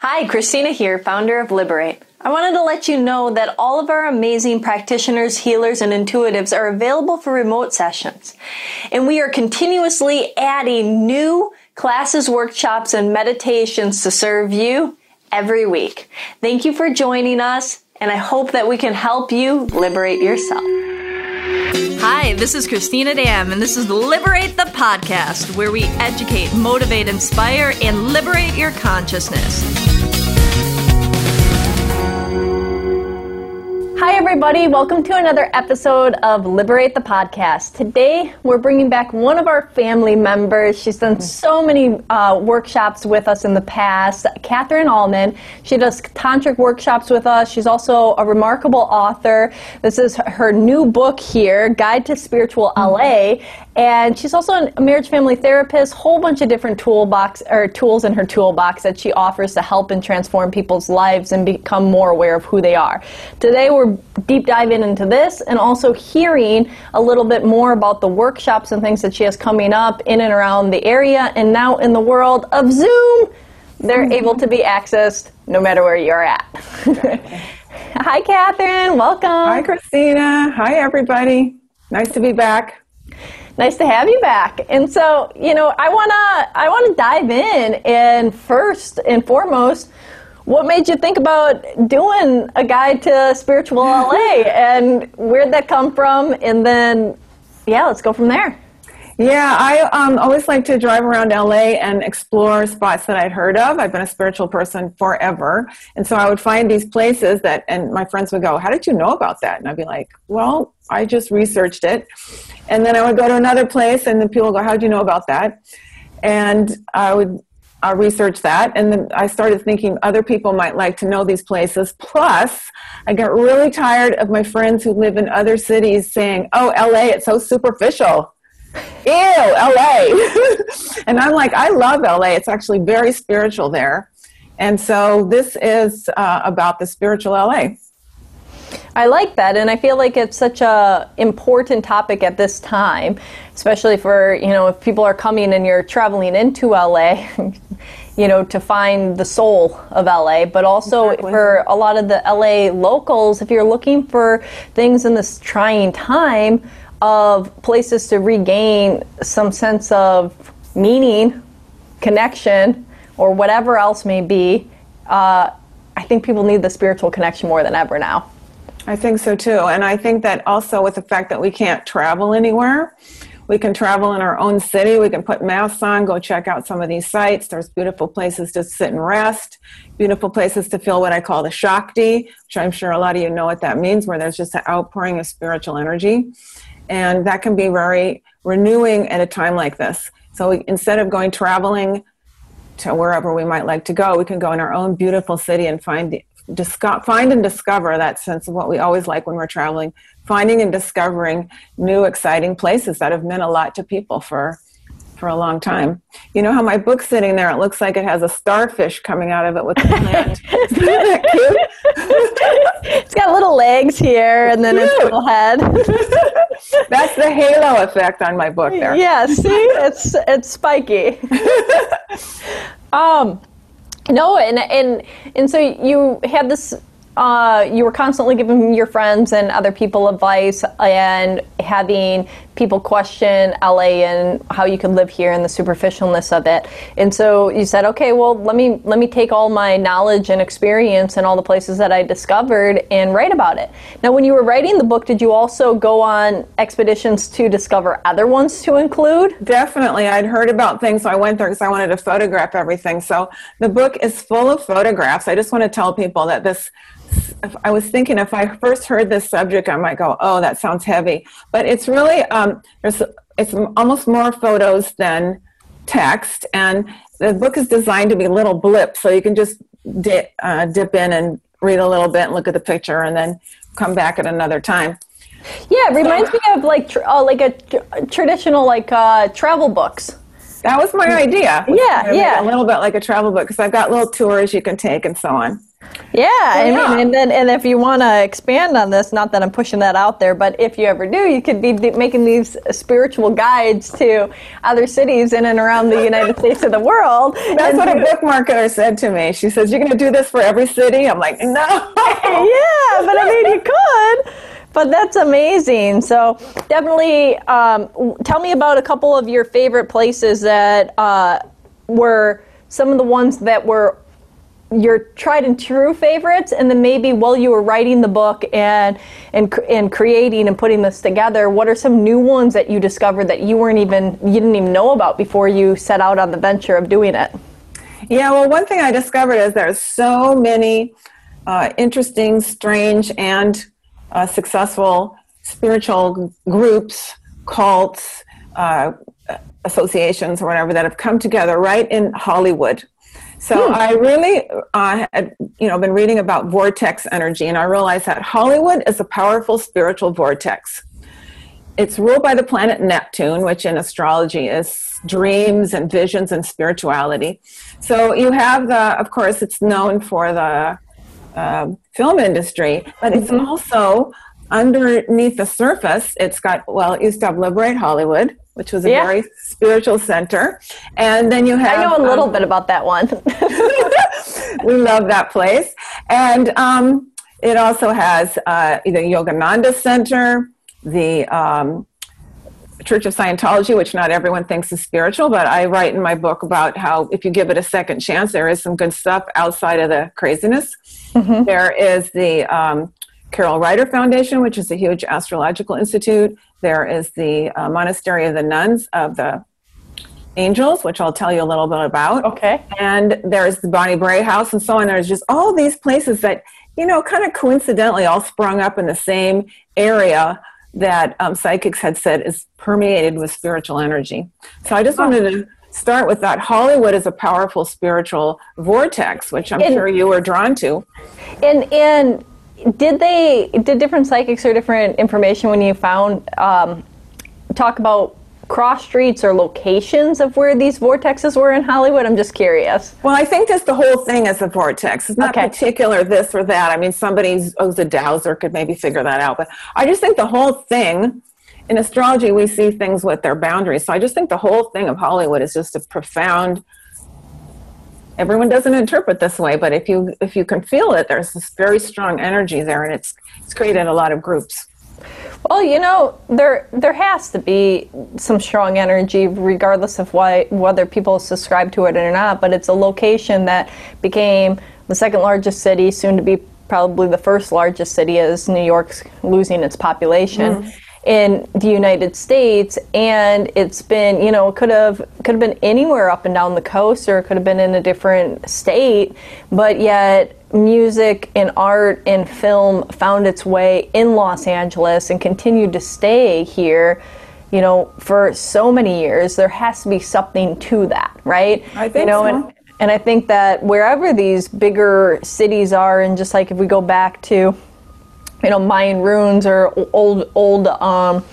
Hi, Christina here, founder of Liberate. I wanted to let you know that all of our amazing practitioners, healers, and intuitives are available for remote sessions. And we are continuously adding new classes, workshops, and meditations to serve you every week. Thank you for joining us, and I hope that we can help you liberate yourself. Hi, this is Christina Dam, and this is Liberate the Podcast, where we educate, motivate, inspire, and liberate your consciousness. Hi, everybody. Welcome to another episode of Liberate the Podcast. Today, we're bringing back one of our family members. She's done so many uh, workshops with us in the past, Catherine Auman. She does tantric workshops with us. She's also a remarkable author. This is her new book here, Guide to Spiritual LA. And she's also a marriage family therapist, whole bunch of different toolbox or tools in her toolbox that she offers to help and transform people's lives and become more aware of who they are. Today we're deep diving into this and also hearing a little bit more about the workshops and things that she has coming up in and around the area and now in the world of Zoom. They're mm-hmm. able to be accessed no matter where you're at. Hi, Catherine. Welcome. Hi, Christina. Hi, everybody. Nice to be back nice to have you back. And so, you know, I wanna I wanna dive in and first and foremost, what made you think about doing a guide to spiritual LA and where'd that come from? And then, yeah, let's go from there. Yeah, I um, always like to drive around LA and explore spots that I'd heard of. I've been a spiritual person forever. And so I would find these places that, and my friends would go, How did you know about that? And I'd be like, Well, I just researched it. And then I would go to another place, and then people would go, How do you know about that? And I would research that. And then I started thinking other people might like to know these places. Plus, I got really tired of my friends who live in other cities saying, Oh, LA, it's so superficial ew, LA. and I'm like, I love LA. It's actually very spiritual there. And so this is uh, about the spiritual LA. I like that, and I feel like it's such a important topic at this time, especially for you know if people are coming and you're traveling into LA, you know to find the soul of LA, but also exactly. for a lot of the LA locals, if you're looking for things in this trying time, of places to regain some sense of meaning, connection, or whatever else may be, uh, I think people need the spiritual connection more than ever now. I think so too. And I think that also with the fact that we can't travel anywhere, we can travel in our own city. We can put masks on, go check out some of these sites. There's beautiful places to sit and rest, beautiful places to feel what I call the Shakti, which I'm sure a lot of you know what that means, where there's just an outpouring of spiritual energy. And that can be very renewing at a time like this. So we, instead of going traveling to wherever we might like to go, we can go in our own beautiful city and find disco- find and discover that sense of what we always like when we're traveling, finding and discovering new exciting places that have meant a lot to people for for a long time. You know how my book's sitting there? It looks like it has a starfish coming out of it with a plant. Isn't that cute? it's got little legs here and then its little head. That's the halo effect on my book there. Yeah, see? It's it's spiky. um no, and and and so you had this uh, you were constantly giving your friends and other people advice and having people question LA and how you could live here and the superficialness of it. And so you said, okay, well, let me let me take all my knowledge and experience and all the places that I discovered and write about it. Now, when you were writing the book, did you also go on expeditions to discover other ones to include? Definitely. I'd heard about things, so I went there because I wanted to photograph everything. So the book is full of photographs. I just want to tell people that this I was thinking if I first heard this subject, I might go, "Oh, that sounds heavy," but it's really um, there's it's almost more photos than text, and the book is designed to be little blips, so you can just dip, uh, dip in and read a little bit and look at the picture, and then come back at another time. Yeah, it reminds me of like tr- uh, like a tr- traditional like uh, travel books. That was my idea. Yeah, yeah, a little bit like a travel book because I've got little tours you can take and so on. Yeah, I yeah. mean, and then and if you want to expand on this, not that I'm pushing that out there, but if you ever do, you could be d- making these spiritual guides to other cities in and around the United States of the world. That's And what a book marketer said to me. She says, You're going to do this for every city? I'm like, No. yeah, but I mean, you could. But that's amazing. So definitely, um, tell me about a couple of your favorite places that uh, were some of the ones that were your tried and true favorites, and then maybe while you were writing the book and and and creating and putting this together, what are some new ones that you discovered that you weren't even you didn't even know about before you set out on the venture of doing it? Yeah, well, one thing I discovered is there's so many uh, interesting, strange, and uh, successful spiritual groups, cults, uh, associations, or whatever that have come together right in Hollywood. So I really uh, had, you know, been reading about vortex energy, and I realized that Hollywood is a powerful spiritual vortex it's ruled by the planet Neptune, which in astrology is dreams and visions and spirituality. So you have the, of course, it's known for the um film industry, but it's also underneath the surface. It's got, well, it used to have Liberate Hollywood, which was a Yeah. very spiritual center. And then you have. I know a little um, bit about that one. we love that place. And um, it also has uh, the Yogananda Center, the um, Church of Scientology, which not everyone thinks is spiritual, but I write in my book about how if you give it a second chance, there is some good stuff outside of the craziness. There is the um, Carol Ryder Foundation, which is a huge astrological institute. There is the uh, Monastery of the Nuns of the Angels, which I'll tell you a little bit about okay. and there's the Bonnie Brae House and so on. There's just all these places that, you know, kind of coincidentally all sprung up in the same area that um, psychics had said is permeated with spiritual energy. So I just wanted to start with that. Hollywood is a powerful spiritual vortex, which I'm And- sure you were drawn to. And and did they did different psychics or different information when you found um, talk about cross streets or locations of where these vortexes were in Hollywood? I'm just curious. Well, I think just the whole thing is a vortex. It's not Okay. particular this or that. I mean, somebody who's a dowser could maybe figure that out. But I just think the whole thing, in astrology, we see things with their boundaries. So I just think the whole thing of Hollywood is just a profound. Everyone doesn't interpret this way, but if you if you can feel it, there's this very strong energy there, and it's it's created a lot of groups. Well, you know, there there has to be some strong energy, regardless of why whether people subscribe to it or not. But it's a location that became the second largest city, soon to be probably the first largest city, as New York's losing its population. Mm-hmm. In the United States, and it's been, you know could have could have been anywhere up and down the coast, or it could have been in a different state, but yet music and art and film found its way in Los Angeles and continued to stay here, you know, for so many years. There has to be something to that, right? I think you know, so. and and I think that wherever these bigger cities are, and just like if we go back to, you know, Mayan ruins or old old um,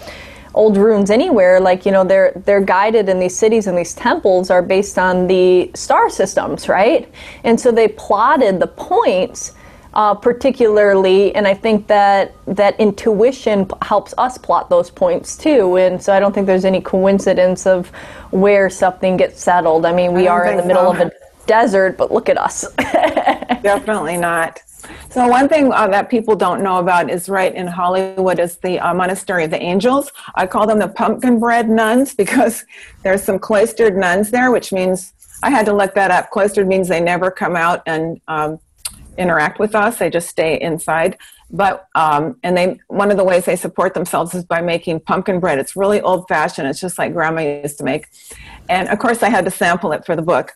old ruins anywhere, like you know, they're they're guided in these cities and these temples are based on the star systems, right? And so they plotted the points. Uh, particularly, and I think that that intuition p- helps us plot those points too. And so I don't think there's any coincidence of where something gets settled. I mean, we don't are in the middle so. of a desert, but look at us. Definitely not. So one thing uh, that people don't know about is right in Hollywood is the uh, Monastery of the Angels. I call them the pumpkin bread nuns because there's some cloistered nuns there, which means I had to look that up. Cloistered means they never come out and um, interact with us; they just stay inside. But um, and they one of the ways they support themselves is by making pumpkin bread. It's really old fashioned. It's just like grandma used to make. And of course, I had to sample it for the book.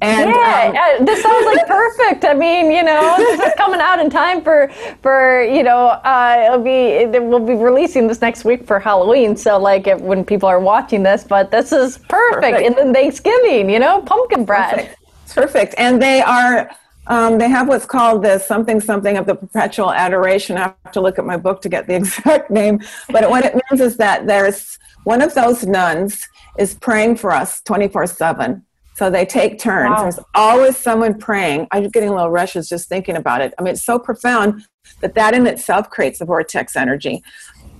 And yeah, um, uh, this sounds like perfect. I mean, you know, this is coming out in time for for you know, uh, it'll be it, we'll be releasing this next week for Halloween. So like if, when people are watching this, but this is perfect. Perfect. And then Thanksgiving, you know, pumpkin bread. Perfect. Perfect. And they are, um, they have what's called the something something of the perpetual adoration. I have to look at my book to get the exact name. But what it means is that there's one of those nuns is praying for us 24 7. So they take turns. Wow. There's always someone praying. I'm getting a little rushes just thinking about it. I mean, it's so profound that that in itself creates a vortex energy.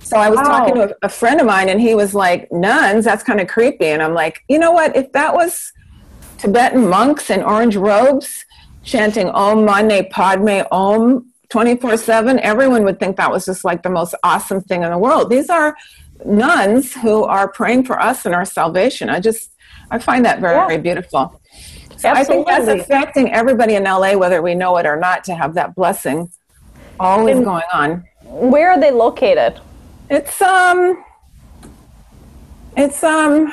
So I was Wow. talking to a, a friend of mine, and he was like, "Nuns, that's kind of creepy." And I'm like, you know what? If that was Tibetan monks in orange robes chanting Om Mani Padme Om 24 7, everyone would think that was just like the most awesome thing in the world. These are nuns who are praying for us and our salvation. I just, I find that very, Yeah. very beautiful. So I think that's affecting everybody in LA, whether we know it or not, to have that blessing always And- going on. Where are they located? It's um, it's um,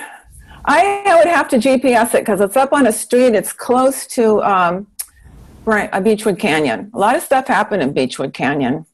I would have to GPS it because it's up on a street. It's close to um, right, a Beachwood Canyon. A lot of stuff happened in Beachwood Canyon.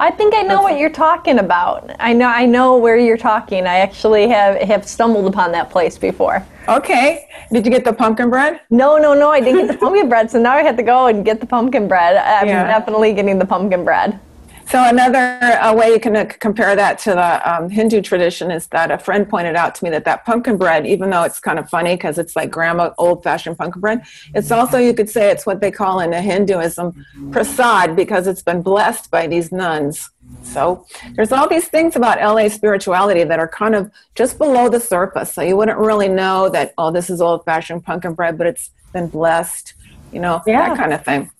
I think I know what you're talking about. I know I know where you're talking. I actually have have stumbled upon that place before. Okay, did you get the pumpkin bread? No, no, no, I didn't get the pumpkin bread, so now I have to go and get the pumpkin bread. I'm Yeah. definitely getting the pumpkin bread. So another uh, way you can uh, compare that to the um, Hindu tradition is that a friend pointed out to me that that pumpkin bread, even though it's kind of funny because it's like grandma old-fashioned pumpkin bread, it's also you could say it's what they call in Hinduism prasad because it's been blessed by these nuns. So there's all these things about LA spirituality that are kind of just below the surface. So you wouldn't really know that oh this is old-fashioned pumpkin bread, but it's been blessed, you know, Yeah. that kind of thing.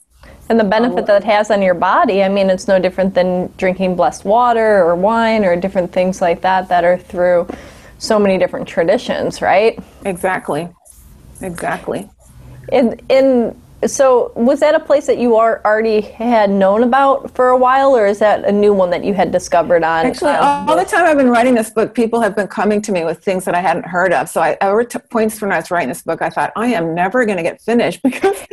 And the benefit that it has on your body, I mean, it's no different than drinking blessed water or wine or different things like that that are through so many different traditions, right? Exactly. Exactly. And, and so, was that a place that you are already had known about for a while, or is that a new one that you had discovered on? Actually, on- all the time I've been writing this book, people have been coming to me with things that I hadn't heard of. So I, there were t- points when I was writing this book, I thought, I am never going to get finished because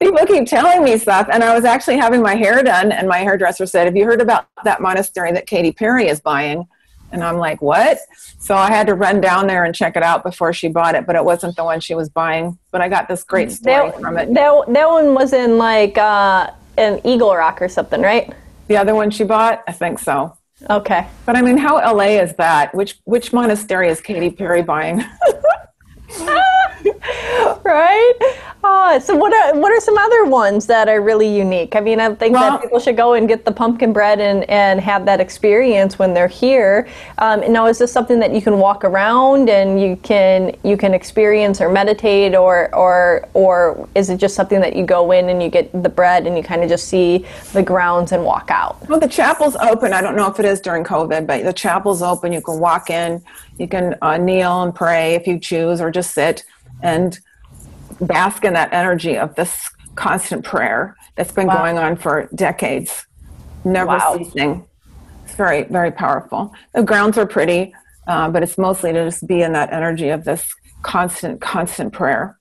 people keep telling me stuff. And I was actually having my hair done, and my hairdresser said, Have you heard about that monastery that Katy Perry is buying? And I'm like, What? So I had to run down there and check it out before she bought it, but it wasn't the one she was buying. But I got this great story that, from it. that, that one was in like uh, an Eagle Rock or something, right? The other one she bought, I think so. Okay. But I mean, how LA is that? Which which monastery is Katy Perry buying? right? Uh, so what are what are some other ones that are really unique? I mean, I think Well- that people should go and get the pumpkin bread and, and have that experience when they're here. Um, now, is this something that you can walk around and you can you can experience or meditate, or or or is it just something that you go in and you get the bread and you kind of just see the grounds and walk out? Well, the chapel's open. I don't know if it is during COVID, but the chapel's open. You can walk in, you can uh, kneel and pray if you choose, or just sit and bask in that energy of this constant prayer that's been Wow. going on for decades, never Wow. ceasing. It's very, very powerful. The grounds are pretty, uh, but it's mostly to just be in that energy of this constant, constant prayer.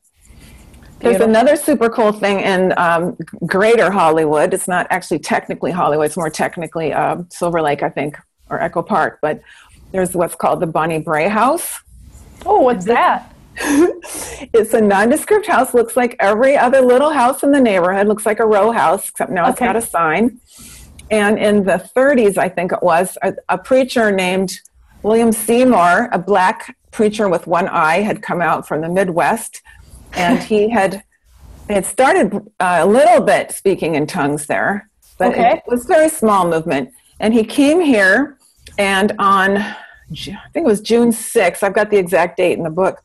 There's Beautiful. another super cool thing in um, Greater Hollywood. It's not actually technically Hollywood. It's more technically uh, Silver Lake, I think, or Echo Park. But there's what's called the Bonnie Brae House. Oh, what's that? It's a nondescript house. Looks like every other little house in the neighborhood. Looks like a row house, except now it's got a sign. And in the 30s, I think it was, a, a preacher named William Seymour, a black preacher with one eye, had come out from the Midwest, and he had had started uh, a little bit speaking in tongues there, but Okay. it was a very small movement. And he came here, and on I think it was June 6th. I've got the exact date in the book.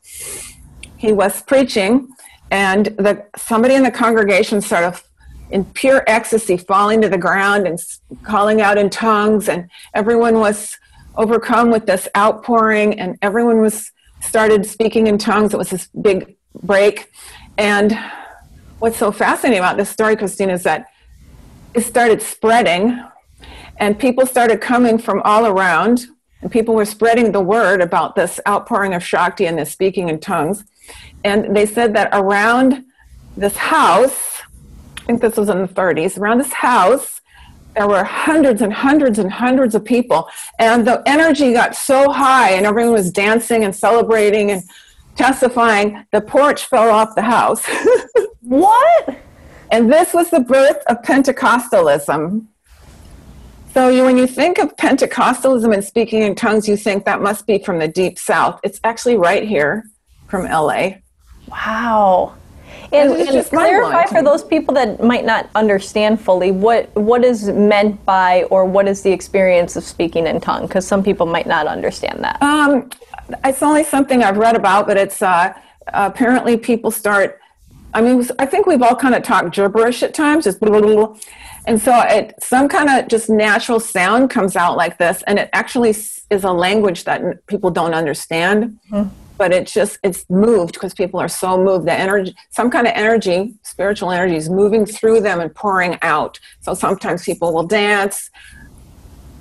He was preaching, and the somebody in the congregation sort of in pure ecstasy falling to the ground and calling out in tongues and everyone was overcome with this outpouring and everyone was started speaking in tongues it was this big break and what's so fascinating about this story christine is that it started spreading and people started coming from all around and people were spreading the word about this outpouring of shakti and this speaking in tongues. And they said that around this house i think this was in the 30s around this house there were hundreds and hundreds and hundreds of people. And the energy got so high and everyone was dancing and celebrating and testifying the porch fell off the house. What? and this was the birth of pentecostalism so you, when you think of pentecostalism and speaking in tongues you think that must be from the deep south it's actually right here from la Wow. And, and just clarify for those people that might not understand fully what what is meant by or what is the experience of speaking in tongue because some people might not understand that. Um, it's only something I've read about, but it's uh, apparently people start. I mean, I think we've all kind of talked gibberish at times, just blah, blah, blah, blah. And so it some kind of just natural sound comes out like this, and it actually is a language that people don't understand. Mm-hmm. But it's just it's moved because people are so moved. The energy, some kind of energy, spiritual energy, is moving through them and pouring out. So sometimes people will dance,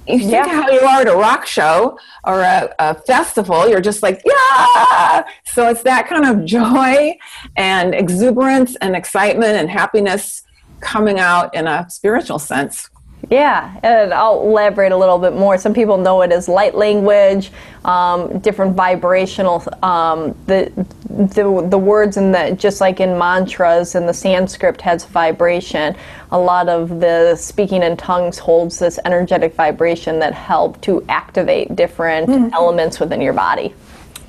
you think Yeah. how you are at a rock show or a, a festival, you're just like, yeah. So it's that kind of joy and exuberance and excitement and happiness coming out in a spiritual sense. Yeah, and I'll elaborate a little bit more. Some people know it as light language, um, different vibrational. Um, the, the the words in the just like in mantras and the Sanskrit has vibration. A lot of the speaking in tongues holds this energetic vibration that help to activate different elements within your body.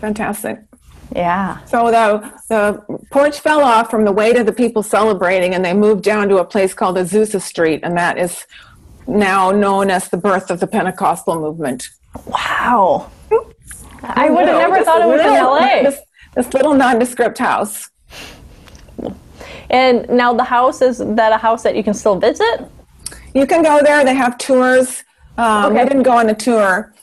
Fantastic. Yeah. So the, the porch fell off from the weight of the people celebrating, and they moved down to a place called Azusa Street, and that is now known as the birth of the Pentecostal movement. Wow. I would have never thought it was in LA. This, this little nondescript house. And now the house is that a house that you can still visit? You can go there. They have tours. Um, Okay. We didn't go on a tour.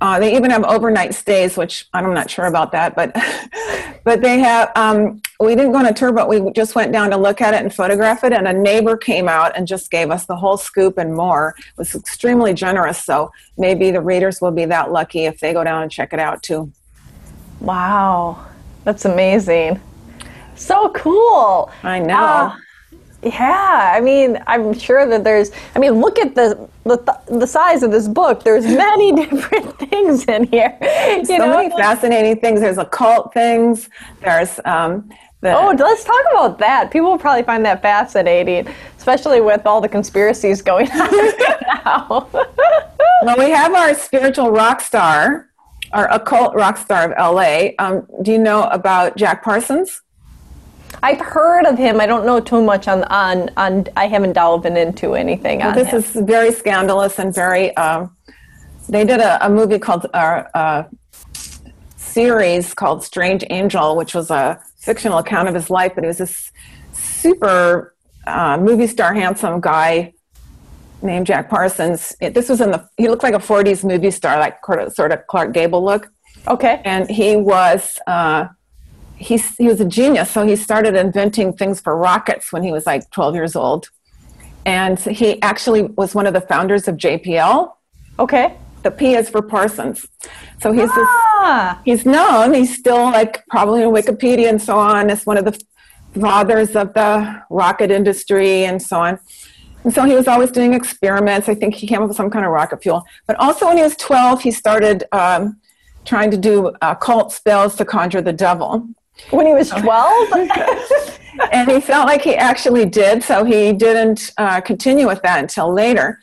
Uh, they even have overnight stays, which I'm not sure about that, but but they have. Um, we didn't go on a tour, but we just went down to look at it and photograph it. And a neighbor came out and just gave us the whole scoop and more. It was extremely generous. So maybe the readers will be that lucky if they go down and check it out too. Wow, that's amazing. So cool. I know. Uh, yeah, I mean, I'm sure that there's. I mean, look at the the, the size of this book. There's many different things in here. You so know. many fascinating things. There's occult things. There's um, the, Oh, let's talk about that. People will probably find that fascinating, especially with all the conspiracies going on right now. Well, we have our spiritual rock star, our occult rock star of LA. Um, do you know about Jack Parsons? I've heard of him. I don't know too much on on on. I haven't delved into anything on This him. is very scandalous and very. Um, they did a, a movie called uh, a series called Strange Angel, which was a fictional account of his life, but he was this super uh, movie star, handsome guy named Jack Parsons. It, this was in the. He looked like a '40s movie star, like sort of Clark Gable look. okay. and he was uh, he, he was a genius. So he started inventing things for rockets when he was like 12 years old. And he actually was one of the founders of jpl Okay. the p is for parsons. So he's this Ah. he's known. He's still like probably on wikipedia and so on as one of the fathers of the rocket industry and so on. And so he was always doing experiments. I think he came up with some kind of rocket fuel. But also when he was 12 he started um, trying to do uh, cult spells to conjure the devil When he was 12? and he felt like he actually did, so he didn't uh, continue with that until later.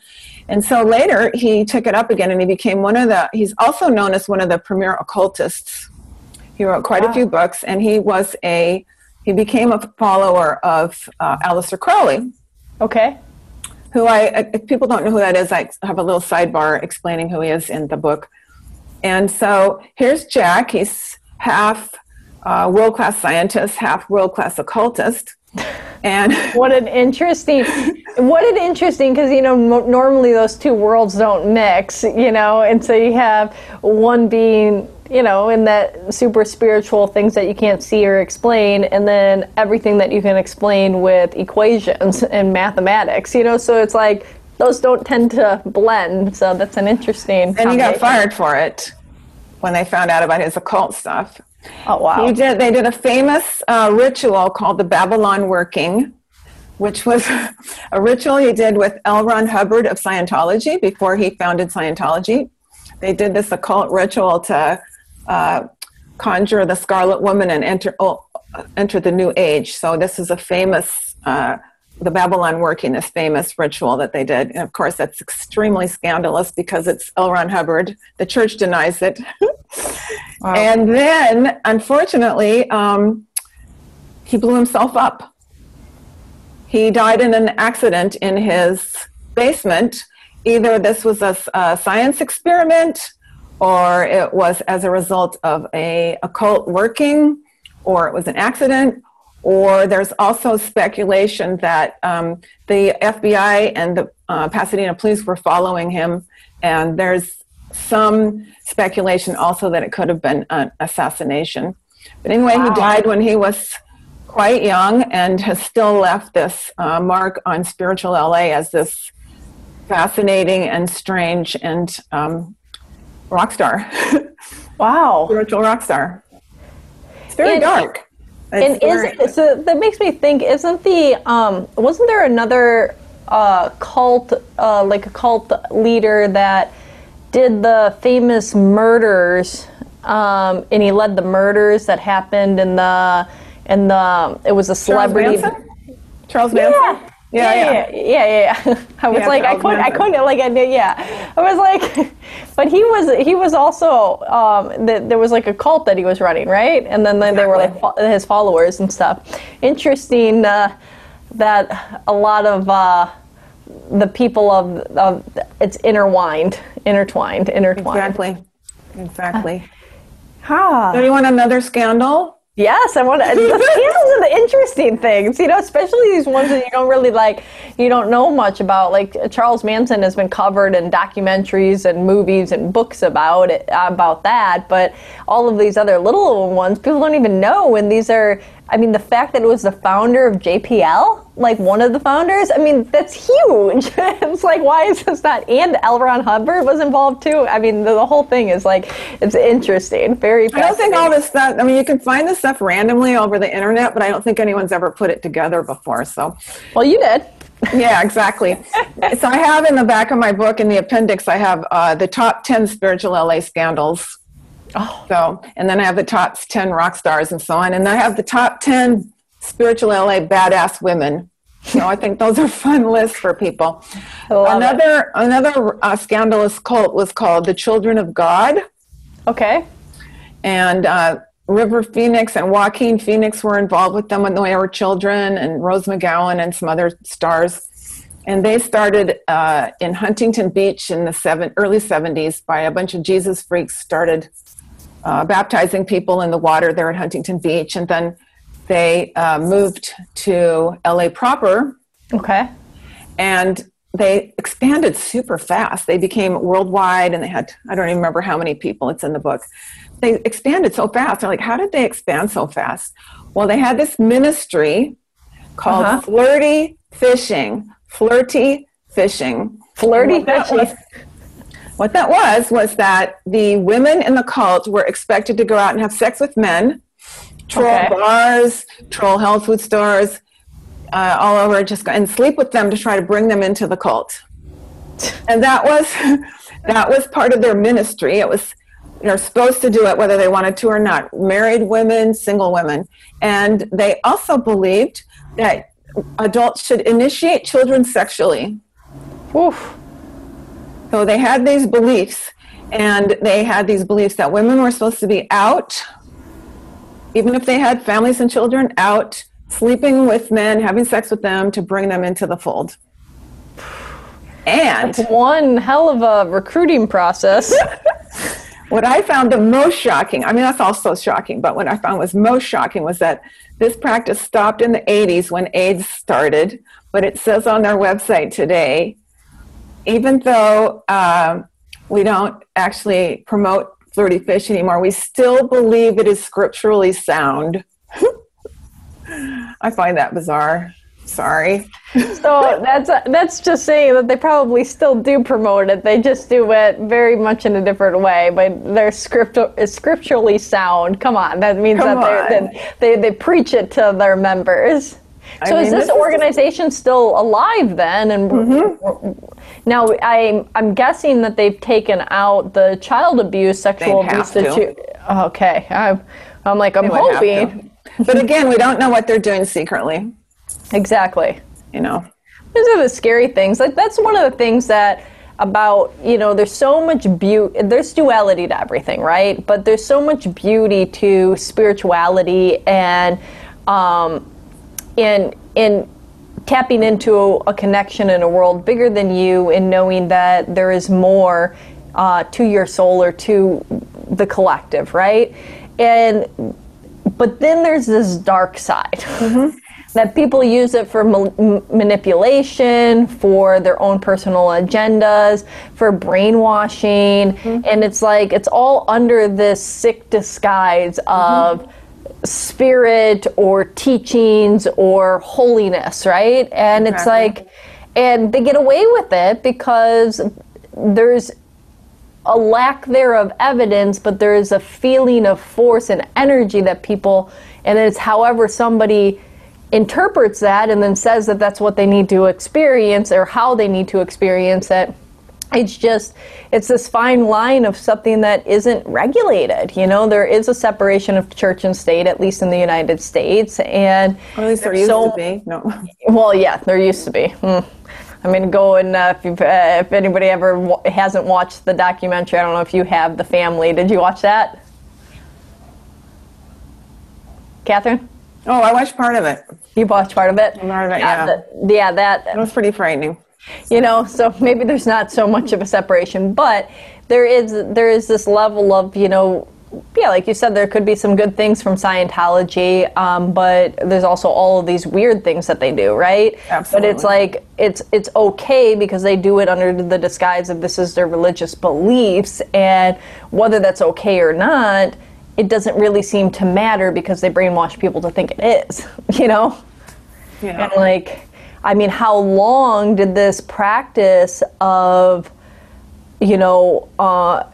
And so later he took it up again and he became one of the, he's also known as one of the premier occultists. He wrote quite a few books and he was a, he became a follower of uh, Aleister Crowley, okay. who I, if people don't know who that is, I have a little sidebar explaining who he is in the book. And so here's Jack. He's half uh, world class scientist, half world class occultist. And What an interesting, what an interesting, because you know mo- normally those two worlds don't mix, you know, and so you have one being, you know, in that super spiritual things that you can't see or explain, and then everything that you can explain with equations and mathematics, you know, so it's like those don't tend to blend. So that's an interesting. and he got fired for it when they found out about his occult stuff. Oh wow! He did. They did a famous uh, ritual called the Babylon Working, which was a ritual he did with L. Ron Hubbard of Scientology before he founded Scientology. They did this occult ritual to uh, conjure the Scarlet Woman and enter oh, enter the New Age. So this is a famous. Uh, the Babylon working, this famous ritual that they did. And of course, that's extremely scandalous because it's L. Ron Hubbard. The church denies it. And then, unfortunately, um, he blew himself up. He died in an accident in his basement. Either this was a, a science experiment, or it was as a result of a occult working, or it was an accident, or there's also speculation that um, the FBI and the uh, Pasadena police were following him, and there's some speculation also that it could have been an assassination. But anyway, wow. he died when he was quite young and has still left this uh, mark on spiritual LA as this fascinating and strange and um, rock star. Wow. spiritual rock star. It's very and, dark. It's and is so that makes me think? Isn't the um, wasn't there another uh, cult uh, like a cult leader that did the famous murders um, and he led the murders that happened in the in the it was a celebrity. Charles Manson. Charles Manson. Yeah. Yeah, yeah, yeah, yeah. yeah. I was yeah, like, I couldn't, I couldn't, like, I did, yeah. I was like, but he was, he was also, um, the, there was like a cult that he was running, right? And then exactly. they were like fo- his followers and stuff. Interesting uh, that a lot of uh, the people of, of it's intertwined, intertwined, intertwined. Exactly, exactly. Huh. Do you want another scandal? Yes, I want to. the scandals are the interesting things, you know, especially these ones that you don't really like, you don't know much about. Like Charles Manson has been covered in documentaries and movies and books about it, about that, but all of these other little ones, people don't even know. And these are I mean, the fact that it was the founder of JPL, like one of the founders, I mean, that's huge. it's like, why is this not? And L. Ron Hubbard was involved too. I mean, the, the whole thing is like, it's interesting, very. I don't think all this stuff. I mean, you can find this stuff randomly over the internet, but I don't think anyone's ever put it together before. So, well, you did. yeah, exactly. so I have in the back of my book in the appendix, I have uh, the top ten spiritual LA scandals Oh. So, and then I have the top 10 rock stars and so on. And I have the top 10 spiritual LA badass women. So I think those are fun lists for people. Another, it. another uh, scandalous cult was called the Children of God. Okay. And uh, River Phoenix and Joaquin Phoenix were involved with them when they were children, and Rose McGowan and some other stars. And they started uh, in Huntington Beach in the seven, early 70s by a bunch of Jesus freaks started uh, baptizing people in the water there at Huntington Beach, and then they uh, moved to LA proper. Okay. And they expanded super fast. They became worldwide, and they had I don't even remember how many people. It's in the book. They expanded so fast. They're like, how did they expand so fast? Well, they had this ministry called uh-huh. Flirty Fishing. Flirty Fishing. Flirty Fishing. What that was was that the women in the cult were expected to go out and have sex with men, troll okay. bars, troll health food stores, uh, all over, just go, and sleep with them to try to bring them into the cult. And that was that was part of their ministry. It was they're supposed to do it whether they wanted to or not. Married women, single women, and they also believed that adults should initiate children sexually. Oof. So they had these beliefs, and they had these beliefs that women were supposed to be out, even if they had families and children, out sleeping with men, having sex with them to bring them into the fold. And That's one hell of a recruiting process. what I found the most shocking, I mean, that's also shocking, but what I found was most shocking was that this practice stopped in the 80s when AIDS started, but it says on their website today even though um, we don't actually promote flirty fish anymore, we still believe it is scripturally sound. I find that bizarre. Sorry. so that's that's just saying that they probably still do promote it. They just do it very much in a different way, but they're script scripturally sound. Come on, that means Come that they, they they preach it to their members. So I mean, is this, this organization is... still alive then? And mm-hmm. now I I'm guessing that they've taken out the child abuse, sexual abuse. To. Okay, I'm I'm like I'm hoping. But again, we don't know what they're doing secretly. Exactly. You know, these are the scary things. Like that's one of the things that about you know there's so much beauty there's duality to everything right but there's so much beauty to spirituality and um, in in tapping into a connection in a world bigger than you and knowing that there is more uh, to your soul or to the collective, right? And but then there's this dark side. Mm-hmm. that people use it for ma- manipulation, for their own personal agendas, for brainwashing, mm-hmm. and it's like it's all under this sick disguise of mm-hmm spirit or teachings or holiness, right? And it's like, and they get away with it because there's a lack there of evidence, but there is a feeling of force and energy that people, and it's however somebody interprets that and then says that that's what they need to experience or how they need to experience it it's just it's this fine line of something that isn't regulated you know? There is a separation of church and state at least in the united states and or at least there used so, to be. No. Well yeah there used to be. Hmm. i mean go and uh, if, uh, if anybody ever w- hasn't watched the documentary i don't know if you have the family. Did you watch that? Catherine? Oh i watched part of it. You watched part of it? Part of it yeah, the, yeah that it was pretty frightening you know so maybe there's not so much of a separation but there is there is this level of you know yeah like you said there could be some good things from scientology um, but there's also all of these weird things that they do right Absolutely. but it's like it's it's okay because they do it under the disguise of this is their religious beliefs and whether that's okay or not it doesn't really seem to matter because they brainwash people to think it is you know yeah. and like I mean, how long did this practice of, you know, uh,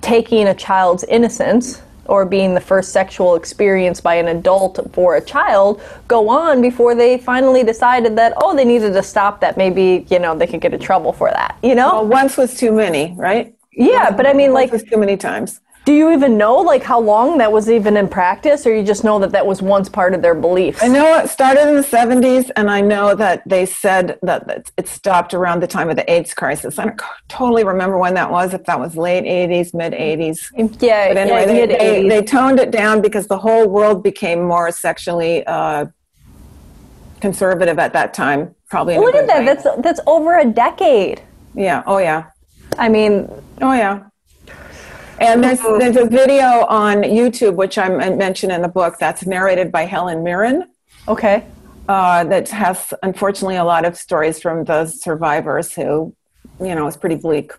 taking a child's innocence or being the first sexual experience by an adult for a child go on before they finally decided that, oh, they needed to stop that? Maybe, you know, they could get in trouble for that, you know? Well, once was too many, right? Yeah, but I mean, once like. was too many times. Do you even know like how long that was even in practice, or you just know that that was once part of their beliefs? I know it started in the 70s, and I know that they said that it stopped around the time of the AIDS crisis. I don't totally remember when that was, if that was late 80s, mid 80s. Yeah, but anyway, yeah, they, they, they, toned it down because the whole world became more sexually uh, conservative at that time. Probably. Look at that. Way. That's that's over a decade. Yeah. Oh yeah. I mean. Oh yeah. And there's there's a video on YouTube which I mentioned in the book that's narrated by Helen Mirren. Okay. Uh, that has unfortunately a lot of stories from the survivors who, you know, it's pretty bleak.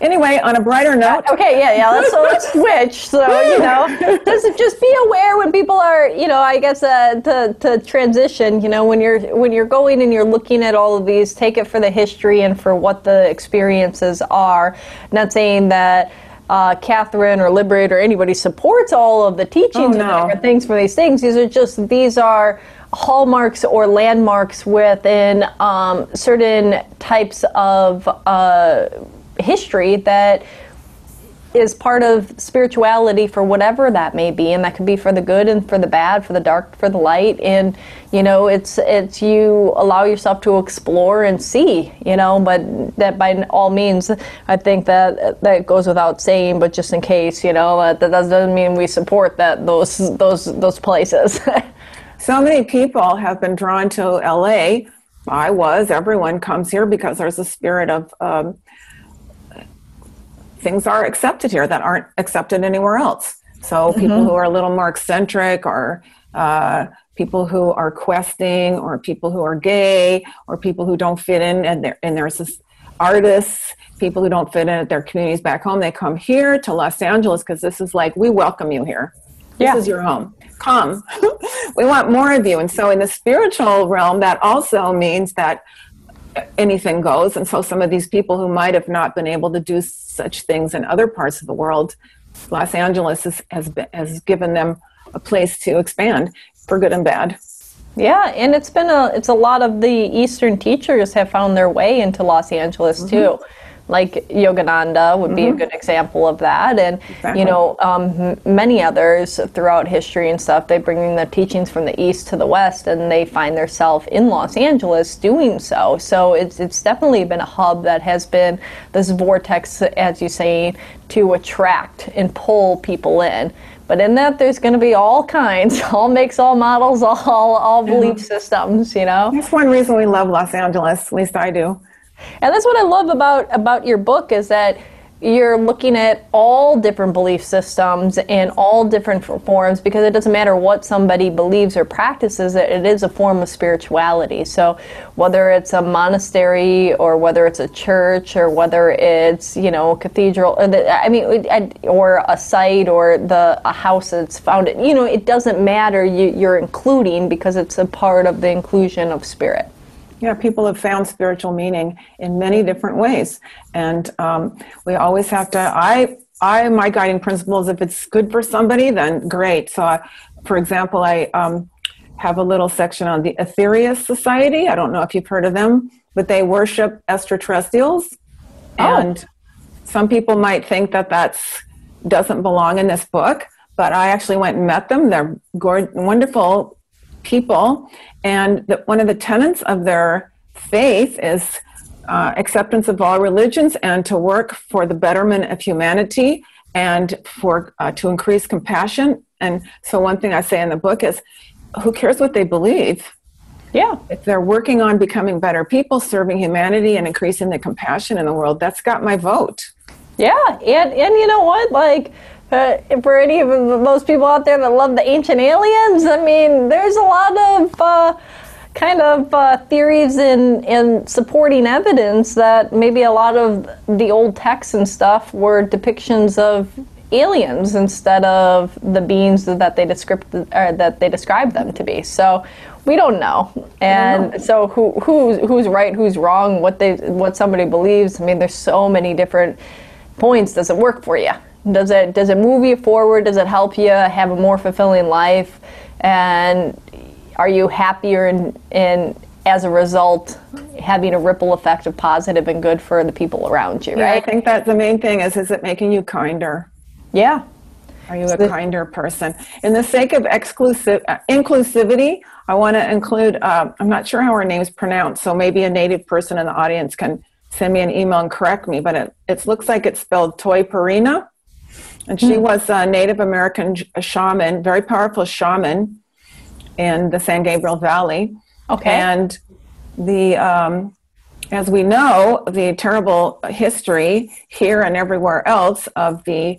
Anyway, on a brighter note. Okay, yeah, yeah. Let's, so let's switch. So you know, just just be aware when people are, you know, I guess uh, to to transition. You know, when you're when you're going and you're looking at all of these, take it for the history and for what the experiences are. Not saying that uh, Catherine or Liberate or anybody supports all of the teachings oh, no. and things for these things. These are just these are hallmarks or landmarks within um, certain types of uh, history that is part of spirituality for whatever that may be and that could be for the good and for the bad for the dark for the light. And you know it's it's you allow yourself to explore and see you know but that by all means i think that that goes without saying but just in case you know that, that doesn't mean we support that those those those places. So many people have been drawn to la i was. Everyone comes here because there's a spirit of um, things are accepted here that aren't accepted anywhere else. So mm-hmm. people who are a little more eccentric or uh, people who are questing or people who are gay or people who don't fit in and, and there's this artists people who don't fit in at their communities back home they come here to los angeles because this is like we welcome you here this yeah. is your home come we want more of you and so in the spiritual realm that also means that anything goes. And so some of these people who might have not been able to do such things in other parts of the world, Los Angeles has, has, been, has given them a place to expand for good and bad. Yeah, and it's been a it's a lot of the Eastern teachers have found their way into Los Angeles mm-hmm. too like Yogananda would be mm-hmm. a good example of that, and exactly. you know um, many others throughout history and stuff. They bring the teachings from the east to the west, and they find themselves in Los Angeles doing so. So it's it's definitely been a hub that has been this vortex, as you say, to attract and pull people in But in that, there's going to be all kinds, all makes, all models, all all belief systems. You know, That's one reason we love Los Angeles. At least I do. And that's what I love about about your book is that you're looking at all different belief systems and all different forms because it doesn't matter what somebody believes or practices it, is a form of spirituality. So whether it's a monastery or whether it's a church or whether it's you know a cathedral or the, i mean or a site or the a house that's founded you know it doesn't matter. You, you're including because it's a part of the inclusion of spirit Yeah, people have found spiritual meaning in many different ways, and um, we always have to. I, I, my guiding principle is if it's good for somebody, then great. So, I, for example, I um, have a little section on the Aetherius Society. I don't know if you've heard of them, but they worship extraterrestrials, and some people might think that that's doesn't belong in this book. But I actually went and met them. They're gor- wonderful people. And the, one of the tenets of their faith is uh, acceptance of all religions and to work for the betterment of humanity and for uh, to increase compassion. And so, one thing I say in the book is, who cares what they believe? yeah If they're working on becoming better people, serving humanity, and increasing the compassion in the world, that's got my vote. Yeah, and and you know what? Like, uh, for any of those people out there that love the ancient aliens, I mean, there's a lot of uh, kind of uh, theories and and supporting evidence that maybe a lot of the old texts and stuff were depictions of aliens instead of the beings that they describe or that they describe them to be. So we don't know, and so who who's who's right, who's wrong, what they what somebody believes. I mean, there's so many different points. Does it work for you? Does it does it move you forward? Does it help you have a more fulfilling life? And are you happier and and as a result having a ripple effect of positive and good for the people around you, Yeah, I think that the main thing is is it making you kinder? Yeah. Are you a kinder person? In the sake of exclusive uh, inclusivity, I want to include. Uh, I'm not sure how her name's pronounced, so maybe a native person in the audience can send me an email and correct me. But it, it looks like it's spelled Toypurina, and she was a Native American shaman, very powerful shaman in the San Gabriel Valley. Okay. And the um, as we know, the terrible history here and everywhere else of the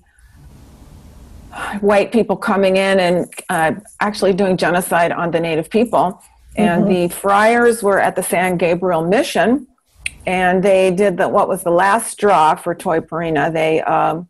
white people coming in and uh, actually doing genocide on the native people. And the friars were at the San Gabriel mission, and they did the, what was the last straw for Toypurina. They um,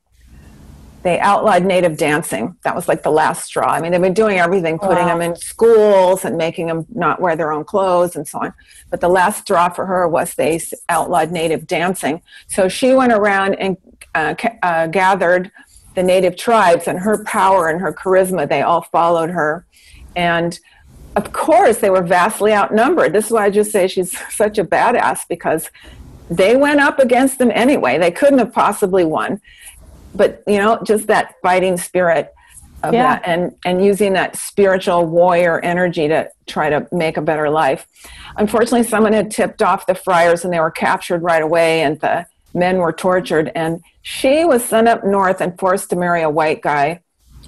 they outlawed native dancing. That was like the last straw. I mean, they've been doing everything, putting Wow. them in schools and making them not wear their own clothes and so on. But the last straw for her was they outlawed native dancing. So she went around and uh, uh, gathered the native tribes, and her power and her charisma, they all followed her. And of course, they were vastly outnumbered. This is why I just say she's such a badass because they went up against them anyway. They couldn't have possibly won but you know just that fighting spirit of Yeah. that and and using that spiritual warrior energy to try to make a better life unfortunately someone had tipped off the friars and they were captured right away and the men were tortured and she was sent up north and forced to marry a white guy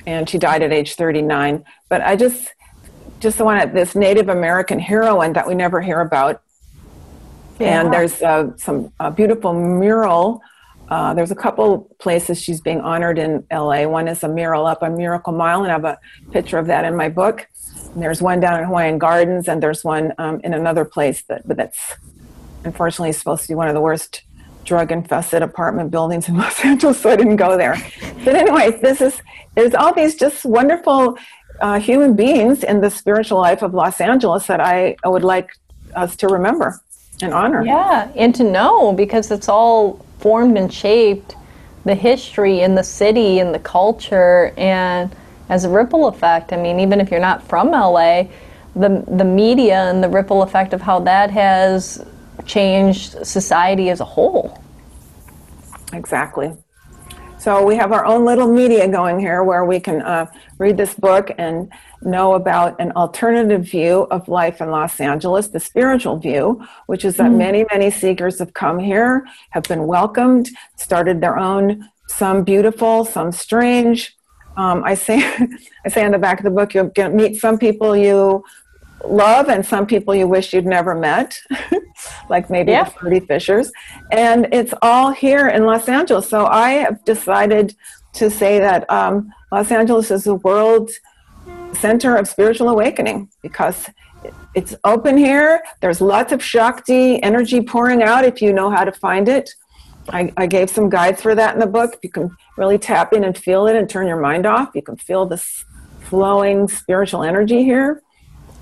and she died at age 39 but i just just want this native american heroine that we never hear about Yeah. and there's uh, some uh, beautiful mural. Uh, there's a couple places she's being honored in LA. One is a mural up on Miracle Mile, and I have a picture of that in my book. And there's one down in Hawaiian Gardens, and there's one um, in another place that, but that's unfortunately supposed to be one of the worst drug-infested apartment buildings in Los Angeles, so I didn't go there. But anyway, this is there's all these just wonderful uh, human beings in the spiritual life of Los Angeles that I, I would like us to remember and honor. Yeah, and to know because it's all formed and shaped the history in the city and the culture and as a ripple effect. I mean, even if you're not from LA, the the media and the ripple effect of how that has changed society as a whole. Exactly. So we have our own little media going here where we can uh, read this book and know about an alternative view of life in Los Angeles, the spiritual view, which is that many, many seekers have come here, have been welcomed, started their own, some beautiful, some strange, Um, I say, I say on the back of the book, you'll get, meet some people you love and some people you wish you'd never met, like maybe Yeah. the Fruity Fishers. And it's all here in Los Angeles. So I have decided to say that um, Los Angeles is the world center of spiritual awakening because it's open here. There's lots of Shakti energy pouring out if you know how to find it. I, I gave some guides for that in the book. You can really tap in and feel it and turn your mind off. You can feel this flowing spiritual energy here.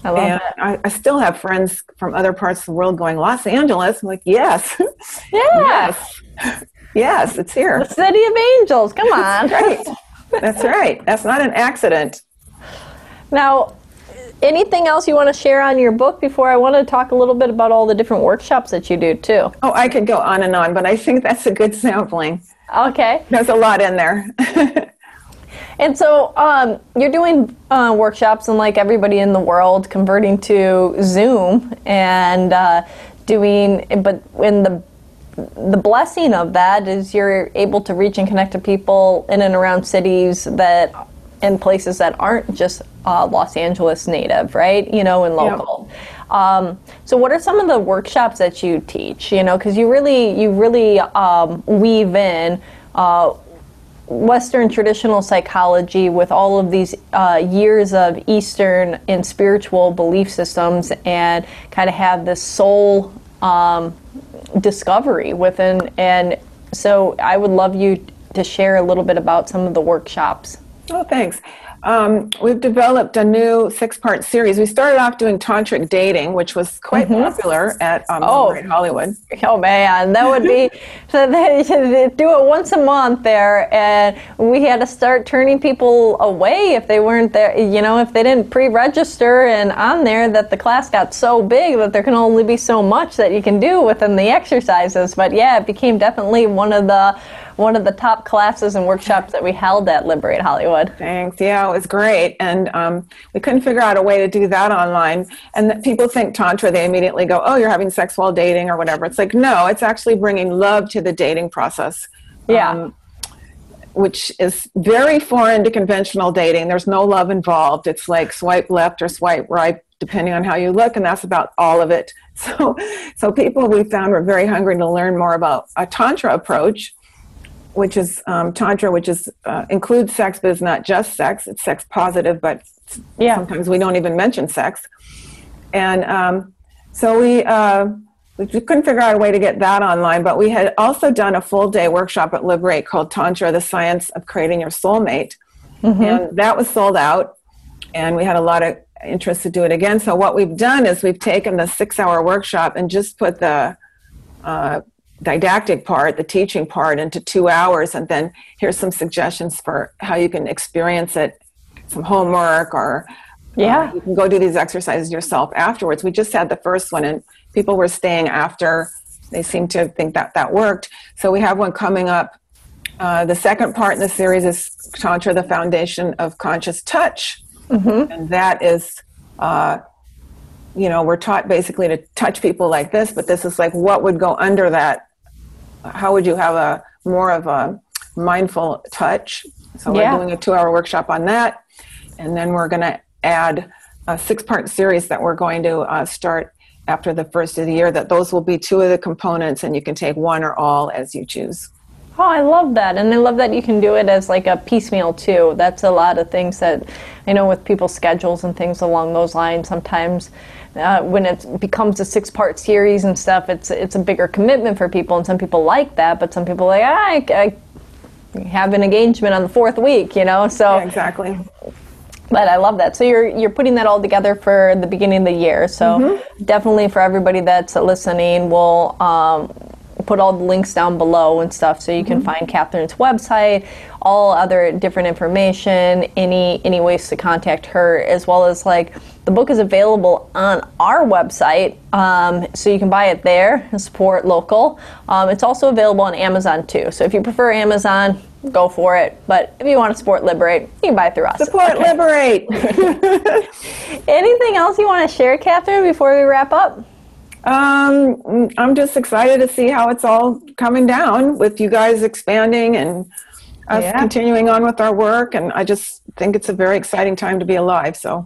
I love And. I, I still have friends from other parts of the world going, Los Angeles. I'm like, yes, Yeah. yes, yes, it's here. The City of Angels. Come on. Right. That's right. That's not an accident. Now, anything else you want to share on your book before I want to talk a little bit about all the different workshops that you do too? Oh, I could go on and on, but I think that's a good sampling. Okay. There's a lot in there. And so um, you're doing uh, workshops, and like everybody in the world, converting to Zoom and uh, doing, but when the the blessing of that is you're able to reach and connect to people in and around cities that and places that aren't just uh, Los Angeles native, right? You know, and local. Um, so, what are some of the workshops that you teach? You know, because you really you really um, weave in. Uh, Western traditional psychology with all of these uh, years of Eastern and spiritual belief systems and kind of have this soul um, discovery within. And so I would love you to share a little bit about some of the workshops. Oh, thanks. Um, we've developed a new six-part series. We started off doing tantric dating, which was quite popular at um, Oh. Liberate Hollywood. Oh man, that would be so they should do it once a month there, and we had to start turning people away if they weren't there. You know, if they didn't pre-register and on there, that the class got so big that there can only be so much that you can do within the exercises. But yeah, it became definitely one of the one of the top classes and workshops that we held at Liberate Hollywood. Thanks. Yeah, it was great, and um, we couldn't figure out a way to do that online. And that people think tantra, they immediately go, "Oh, you're having sex while dating" or whatever. It's like, no, it's actually bringing love to the dating process. Yeah. Um, which is very foreign to conventional dating. There's no love involved. It's like swipe left or swipe right, depending on how you look, and that's about all of it. So, so people we found were very hungry to learn more about a tantra approach, which is um, tantra, which is uh, includes sex, but is not just sex. It's sex positive, but Yeah. sometimes we don't even mention sex. And um, so we. Uh, we couldn't figure out a way to get that online, but we had also done a full day workshop at Liberate called Tantra, the Science of Creating Your Soulmate. And that was sold out, and we had a lot of interest to do it again. So, what we've done is we've taken the six hour workshop and just put the uh, didactic part, the teaching part, into two hours, and then here's some suggestions for how you can experience it, some homework, or Yeah. uh, you can go do these exercises yourself afterwards. We just had the first one, and people were staying after. They seemed to think that that worked. So we have one coming up. Uh, the second part in the series is Tantra, the Foundation of Conscious Touch. And that is, uh, you know, we're taught basically to touch people like this, but this is like what would go under that? How would you have a more of a mindful touch? So Yeah. we're doing a two hour workshop on that. And then we're going to add a six part series that we're going to uh, start after the first of the year. That those will be two of the components, and you can take one or all as you choose. Oh, I love that. And I love that you can do it as like a piecemeal too. That's a lot of things that I know with people's schedules and things along those lines. Sometimes uh, when it becomes a six part series and stuff, it's it's a bigger commitment for people. And some people like that, but some people are like, ah, I, I have an engagement on the fourth week, you know? So Yeah, exactly. but I love that. So you're you're putting that all together for the beginning of the year. So definitely for everybody that's listening, we'll um, put all the links down below and stuff, so you can find Catherine's website, all other different information, any any ways to contact her, as well as like the book is available on our website, um, so you can buy it there and support local. Um, it's also available on Amazon too. So if you prefer Amazon, go for it. But if you want to support Liberate, you can buy it through us. Support, liberate. Anything else you want to share, Catherine, before we wrap up? Um, I'm just excited to see how it's all coming down with you guys expanding and us Yeah. continuing on with our work. And I just think it's a very exciting time to be alive. So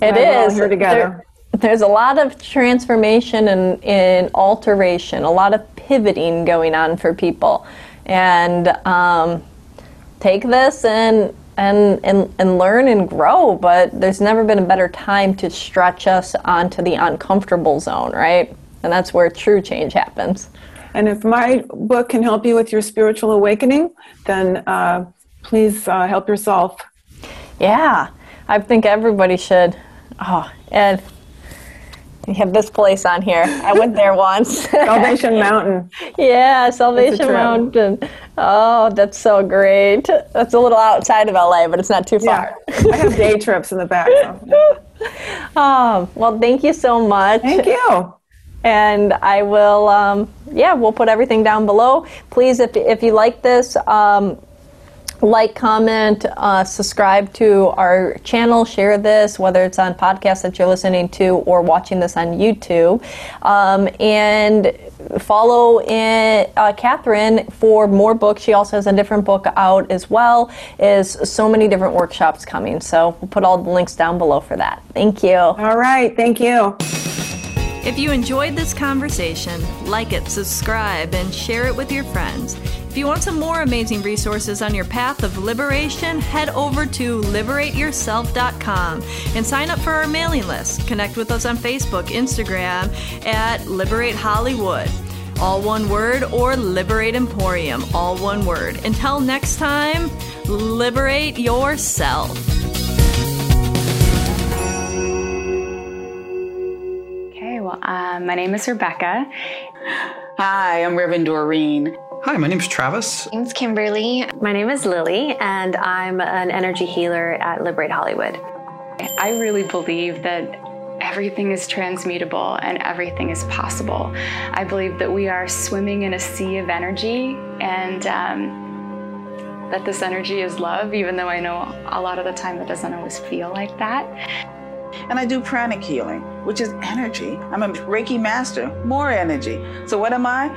It glad we're all is. here together. There- there's a lot of transformation and, and alteration, a lot of pivoting going on for people. And um, take this and, and, and, and learn and grow, but there's never been a better time to stretch us onto the uncomfortable zone, right? And that's where true change happens. And if my book can help you with your spiritual awakening, then uh, please uh, help yourself. Yeah, I think everybody should. Oh, and we have this place on here. I went there once. Salvation Mountain. yeah, Salvation. Mountain. Oh, that's so great. That's a little outside of LA, but it's not too Yeah. far. I have day trips in the back. So. Um, well, thank you so much. Thank you. and I will, um, yeah, we'll put everything down below. Please, if, if you like this, um, like, comment, uh, subscribe to our channel, share this, whether it's on podcast that you're listening to or watching this on YouTube. Um, and follow in, uh, Catherine for more books. She also has a different book out as well. Is so many different workshops coming. So we'll put all the links down below for that. Thank you. All right. Thank you. If you enjoyed this conversation, like it, subscribe, and share it with your friends. If you want some more amazing resources on your path of liberation, head over to liberateyourself.com and sign up for our mailing list. Connect with us on Facebook, Instagram at Liberate Hollywood. All one word, or Liberate Emporium, all one word. Until next time, liberate yourself. Okay, well, um, my name is Rebecca. Hi, I'm Reverend Doreen. Hi, my name is Travis. My name's Kimberly. My name is Lily, and I'm an energy healer at Liberate Hollywood. I really believe that everything is transmutable and everything is possible. I believe that we are swimming in a sea of energy and um, that this energy is love, even though I know a lot of the time it doesn't always feel like that. And I do pranic healing, which is energy. I'm a Reiki master, more energy. So, what am I?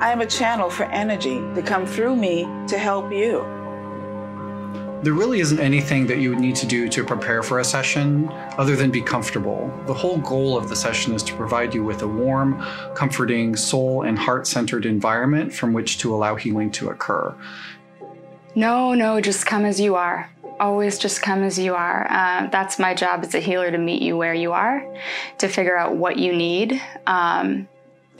I am a channel for energy to come through me to help you. There really isn't anything that you would need to do to prepare for a session other than be comfortable. The whole goal of the session is to provide you with a warm, comforting, soul and heart centered environment from which to allow healing to occur. No, no, just come as you are. Always just come as you are. Uh, that's my job as a healer to meet you where you are, to figure out what you need, um,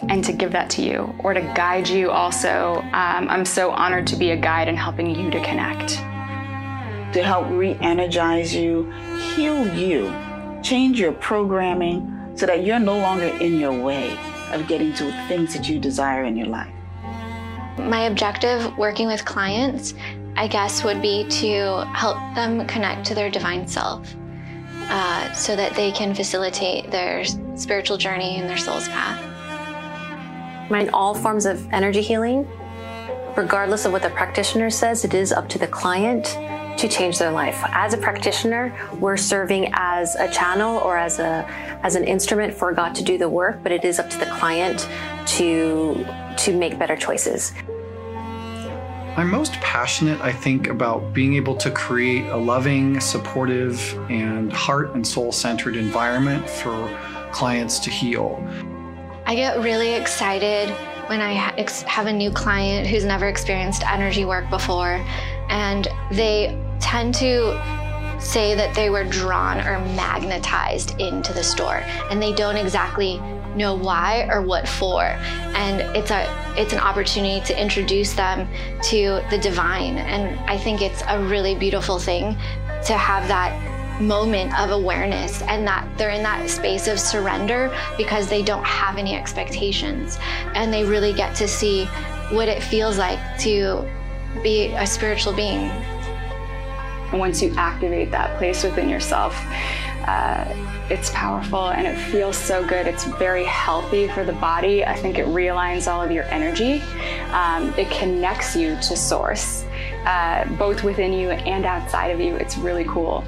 and to give that to you, or to guide you also. Um, I'm so honored to be a guide in helping you to connect. To help re energize you, heal you, change your programming so that you're no longer in your way of getting to things that you desire in your life. My objective working with clients, I guess, would be to help them connect to their divine self uh, so that they can facilitate their spiritual journey and their soul's path. In all forms of energy healing, regardless of what the practitioner says, it is up to the client to change their life. As a practitioner, we're serving as a channel or as a as an instrument for God to do the work, but it is up to the client to to make better choices. I'm most passionate, I think, about being able to create a loving, supportive, and heart and soul centered environment for clients to heal. I get really excited when I have a new client who's never experienced energy work before, and they tend to say that they were drawn or magnetized into the store, and they don't exactly know why or what for. And it's a it's an opportunity to introduce them to the divine, and I think it's a really beautiful thing to have that moment of awareness and that they're in that space of surrender because they don't have any expectations and they really get to see what it feels like to be a spiritual being. And once you activate that place within yourself, uh, it's powerful and it feels so good. It's very healthy for the body. I think it realigns all of your energy. Um, it connects you to source, uh, both within you and outside of you. It's really cool.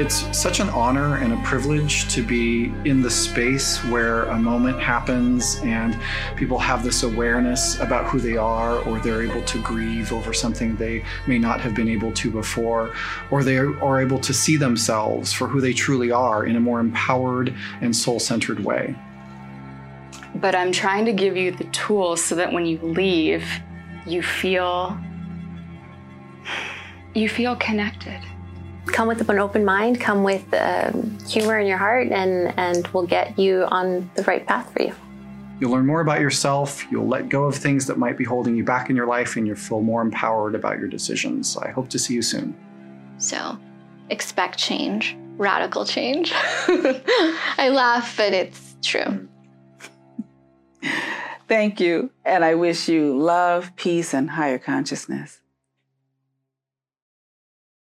It's such an honor and a privilege to be in the space where a moment happens and people have this awareness about who they are, or they're able to grieve over something they may not have been able to before, or they are able to see themselves for who they truly are in a more empowered and soul centered way. But I'm trying to give you the tools so that when you leave, you feel you feel connected come with an open mind, come with um, humor in your heart, and, and we'll get you on the right path for you. You'll learn more about yourself. You'll let go of things that might be holding you back in your life, and you'll feel more empowered about your decisions. I hope to see you soon. So, expect change, radical change. I laugh, but it's true. Thank you. And I wish you love, peace, and higher consciousness.